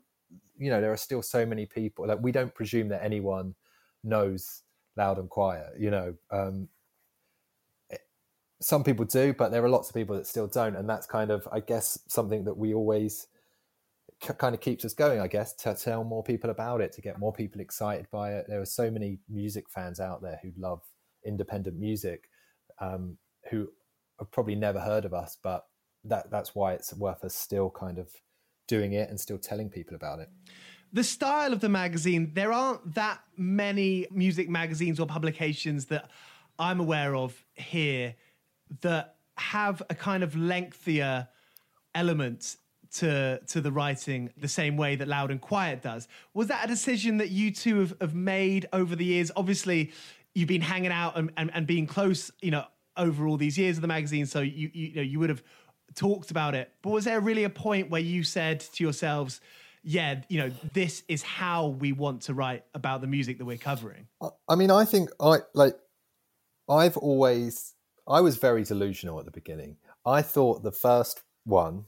you know, there are still so many people. Like we don't presume that anyone knows loud and quiet. You know, um, it, some people do, but there are lots of people that still don't, and that's kind of, I guess, something that we always kind of keeps us going, I guess, to tell more people about it, to get more people excited by it. There are so many music fans out there who love independent music, um, who have probably never heard of us, but that that's why it's worth us still kind of doing it and still telling people about it. The style of the magazine, there aren't that many music magazines or publications that I'm aware of here that have a kind of lengthier element to to the writing the same way that Loud and Quiet does. Was that a decision that you two have, have made over the years? Obviously, you've been hanging out and, and, and being close, you know, over all these years of the magazine, so you you, you know you would have talked about it. But was there really a point where you said to yourselves, yeah, you know, this is how we want to write about the music that we're covering? I mean, I think I like I've always I was very delusional at the beginning. I thought the first one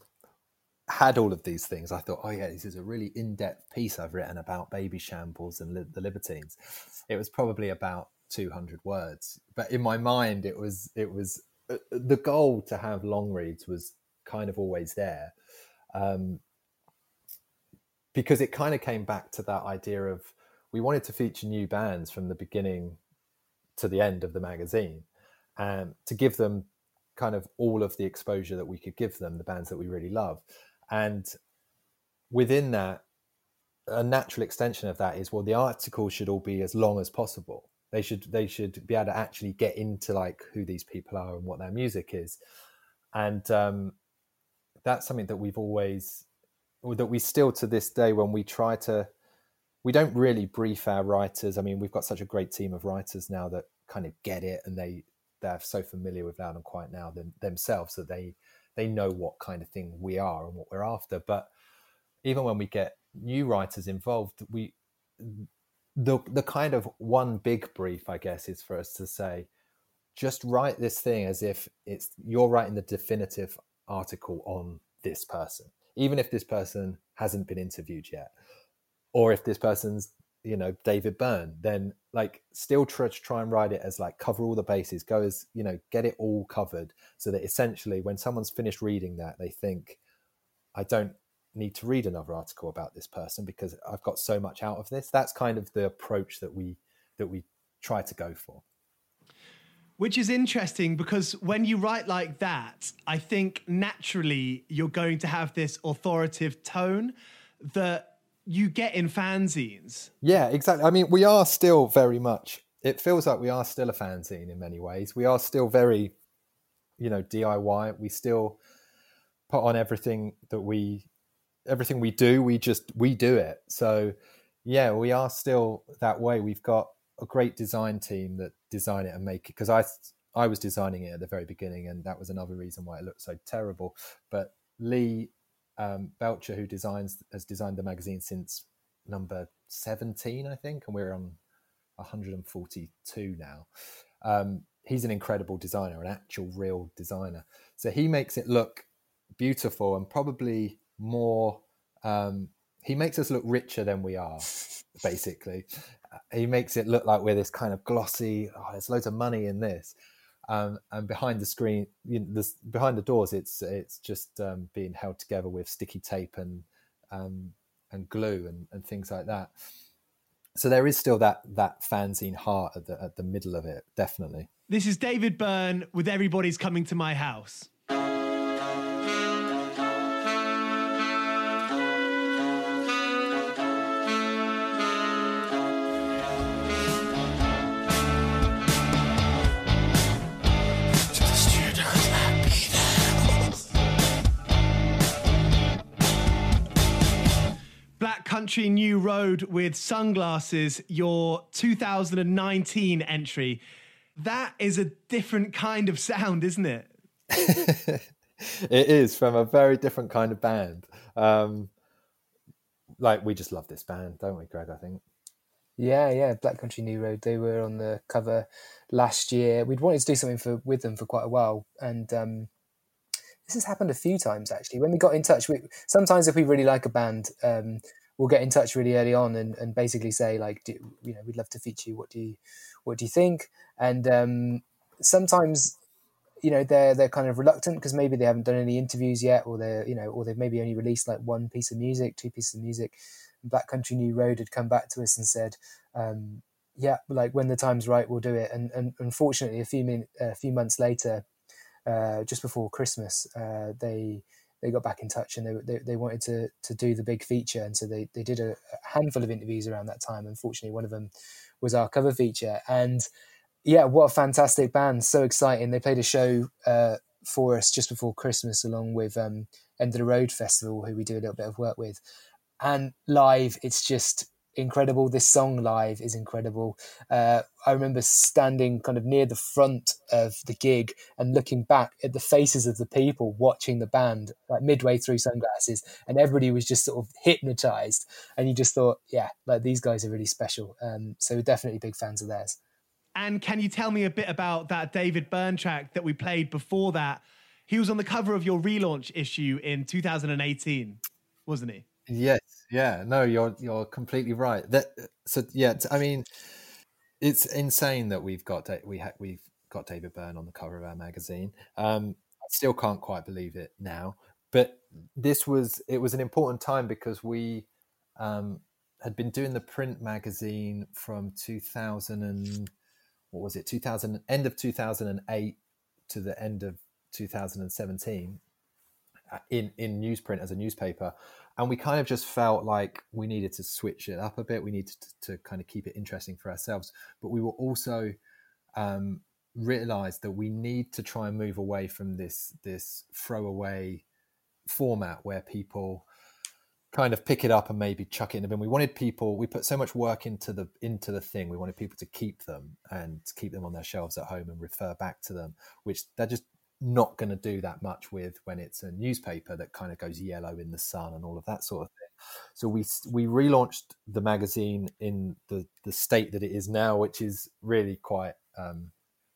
had all of these things. I thought, oh yeah, this is a really in-depth piece I've written about Babyshambles and li- the Libertines. It was probably about 200 words, but in my mind, it was it was uh, the goal to have long reads was kind of always there, um, because it kind of came back to that idea of we wanted to feature new bands from the beginning to the end of the magazine, um, to give them kind of all of the exposure that we could give them, the bands that we really love. And within that, a natural extension of that is well, the articles should all be as long as possible. They should they should be able to actually get into like who these people are and what their music is, and um, that's something that we've always or that we still to this day when we try to we don't really brief our writers. I mean, we've got such a great team of writers now that kind of get it and they they're so familiar with loud and quiet now them, themselves that they they know what kind of thing we are and what we're after. But even when we get new writers involved, we the the kind of one big brief, I guess, is for us to say, just write this thing as if it's you're writing the definitive article on this person, even if this person hasn't been interviewed yet, or if this person's you know David Byrne, then like still try to try and write it as like cover all the bases, go as you know get it all covered, so that essentially when someone's finished reading that, they think, I don't need to read another article about this person because I've got so much out of this. That's kind of the approach that we that we try to go for. Which is interesting because when you write like that, I think naturally you're going to have this authoritative tone that you get in fanzines. Yeah, exactly. I mean, we are still very much. It feels like we are still a fanzine in many ways. We are still very, you know, DIY. We still put on everything that we, everything we do. We just we do it. So, yeah, we are still that way. We've got a great design team that design it and make it because I I was designing it at the very beginning, and that was another reason why it looked so terrible. But Lee um, Belcher, who designs has designed the magazine since number 17, I think, and we're on 142 now. Um, he's an incredible designer, an actual real designer. So he makes it look beautiful and probably more. Um, he makes us look richer than we are, basically. He makes it look like we're this kind of glossy. Oh, there's loads of money in this, um, and behind the screen, you know, this, behind the doors, it's it's just um, being held together with sticky tape and um, and glue and, and things like that. so there is still that that fanzine heart at the at the middle of it, definitely. This is David Byrne with Everybody's Coming to My House. Country New Road with Sunglasses, your 2019 entry. That is a different kind of sound, isn't it? [laughs] it is from a very different kind of band. Um, like we just love this band, don't we, Greg? I think. Yeah, yeah, Black Country New Road. They were on the cover last year. We'd wanted to do something for with them for quite a while, and um, this has happened a few times actually. When we got in touch, we sometimes if we really like a band, um, we'll get in touch really early on and, and basically say like, do, you know, we'd love to feature you. What do you, what do you think? And um, sometimes, you know, they're they're kind of reluctant because maybe they haven't done any interviews yet, or they're you know, or they've maybe only released like one piece of music, two pieces of music. Black Country New Road had come back to us and said, um, "Yeah, like when the time's right, we'll do it." And and unfortunately, a few min- a few months later, uh, just before Christmas, uh, they they got back in touch and they, they, they wanted to to do the big feature, and so they they did a, handful of interviews around that time. Unfortunately, one of them was our cover feature, and yeah, what a fantastic band! So exciting. They played a show uh, for us just before Christmas, along with um, End of the Road Festival, who we do a little bit of work with, and live, it's just incredible. This song live is incredible. Uh, I remember standing kind of near the front of the gig and looking back at the faces of the people watching the band, like midway through sunglasses, and everybody was just sort of hypnotized. And you just thought, yeah, like these guys are really special. Um, so we're definitely big fans of theirs. And can you tell me a bit about that David Byrne track that we played before that? He was on the cover of your relaunch issue in 2018, wasn't he? Yes, yeah, no, you're you're completely right. That so yeah, I mean, it's insane that we've got we ha- we've got David Byrne on the cover of our magazine. Um, I still can't quite believe it now, but this was it was an important time because we um, had been doing the print magazine from 2000 and what was it 2000 end of 2008 to the end of 2017 uh, in in newsprint as a newspaper and we kind of just felt like we needed to switch it up a bit. We needed to, to kind of keep it interesting for ourselves, but we were also um, realized that we need to try and move away from this this throwaway format where people kind of pick it up and maybe chuck it in the bin. We wanted people. We put so much work into the into the thing. We wanted people to keep them and keep them on their shelves at home and refer back to them, which they're just not going to do that much with when it's a newspaper that kind of goes yellow in the sun and all of that sort of thing. So we we relaunched the magazine in the the state that it is now, which is really quite um,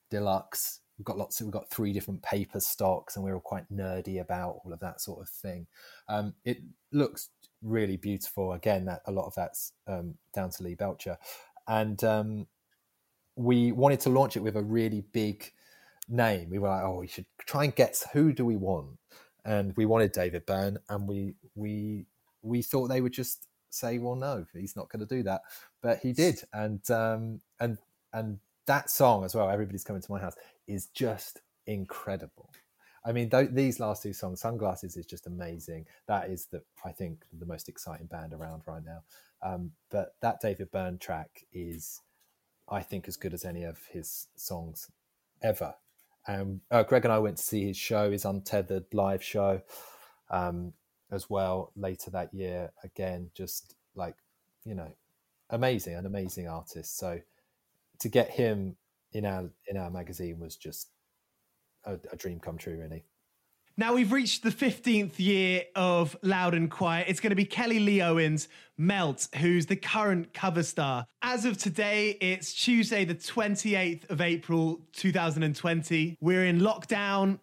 deluxe. We've got lots. Of, we've got three different paper stocks, and we're all quite nerdy about all of that sort of thing. Um, it looks really beautiful. Again, that a lot of that's um, down to Lee Belcher, and um, we wanted to launch it with a really big name. We were like, oh, we should try and get who do we want, and we wanted David Byrne, and we we we thought they would just say, well, no, he's not going to do that, but he did, and um, and and that song as well, everybody's coming to my house, is just incredible. I mean, th- these last two songs, Sunglasses, is just amazing. That is the I think the most exciting band around right now. Um, but that David Byrne track is, I think, as good as any of his songs ever. Um, uh, Greg and I went to see his show, his Untethered live show, um, as well later that year. Again, just like you know, amazing, an amazing artist. So to get him in our in our magazine was just a, a dream come true, really. Now we've reached the 15th year of Loud and Quiet. It's going to be Kelly Lee Owens, Melt, who's the current cover star. As of today, it's Tuesday, the 28th of April, 2020. We're in lockdown.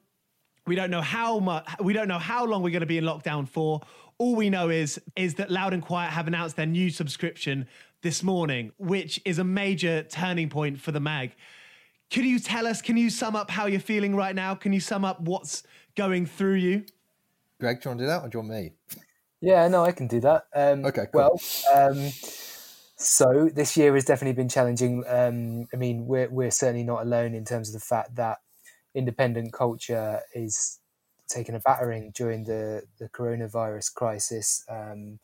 We don't know how much, we don't know how long we're going to be in lockdown for. All we know is, is that Loud and Quiet have announced their new subscription this morning, which is a major turning point for the mag. Can you tell us, can you sum up how you're feeling right now? Can you sum up what's going through you? Greg, do you want to do that or do you want me? Yeah, no, I can do that. Um, Okay, cool. Well, um, So this year has definitely been challenging. Um, I mean, we're we're certainly not alone in terms of the fact that independent culture is taking a battering during the the coronavirus crisis. Um,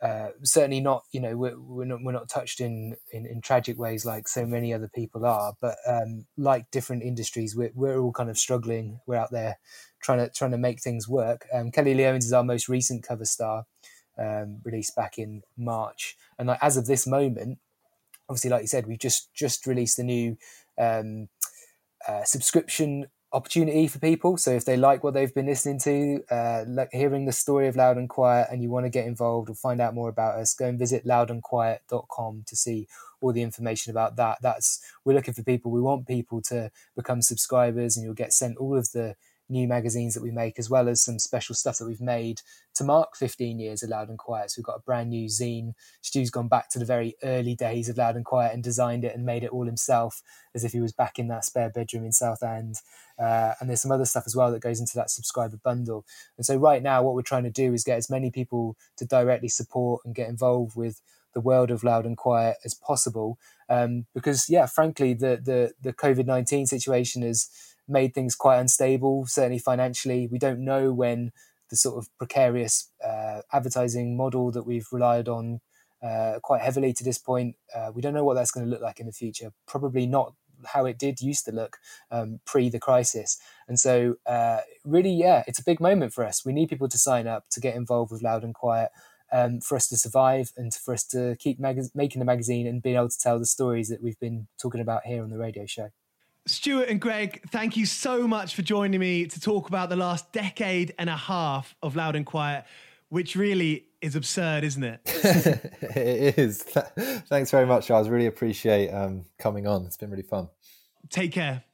uh, certainly not, you know, we're, we're not we're not touched in, in, in tragic ways like so many other people are. But um, like different industries, we're we're all kind of struggling. We're out there trying to trying to make things work. Um, Kelly Lee Owens is our most recent cover star, um, released back in March, and like as of this moment, obviously, like you said, we've just just released a new um, uh, subscription opportunity for people. So if they like what they've been listening to, uh, like hearing the story of Loud and Quiet, and you want to get involved or find out more about us, go and visit loudandquiet.com to see all the information about that. That's we're looking for people. We want people to become subscribers, and you'll get sent all of the new magazines that we make, as well as some special stuff that we've made to mark 15 years of Loud and Quiet. So we've got a brand new zine. Stu's gone back to the very early days of Loud and Quiet and designed it and made it all himself, as if he was back in that spare bedroom in Southend. Uh, and there's some other stuff as well that goes into that subscriber bundle. And so right now, what we're trying to do is get as many people to directly support and get involved with the world of Loud and Quiet as possible. Um, because yeah, frankly, the the the COVID nineteen situation has made things quite unstable, certainly financially. We don't know when the sort of precarious uh, advertising model that we've relied on uh, quite heavily to this point. Uh, we don't know what that's going to look like in the future. Probably not how it did used to look um, pre the crisis. And so, uh, really, yeah, it's a big moment for us. We need people to sign up to get involved with Loud and Quiet. Um, for us to survive and for us to keep mag- making the magazine and being able to tell the stories that we've been talking about here on the radio show. Stuart and Greg, thank you so much for joining me to talk about the last decade and a half of Loud and Quiet, which really is absurd, isn't it? [laughs] it is. Thanks very much, Charles. Really appreciate um, coming on. It's been really fun. Take care.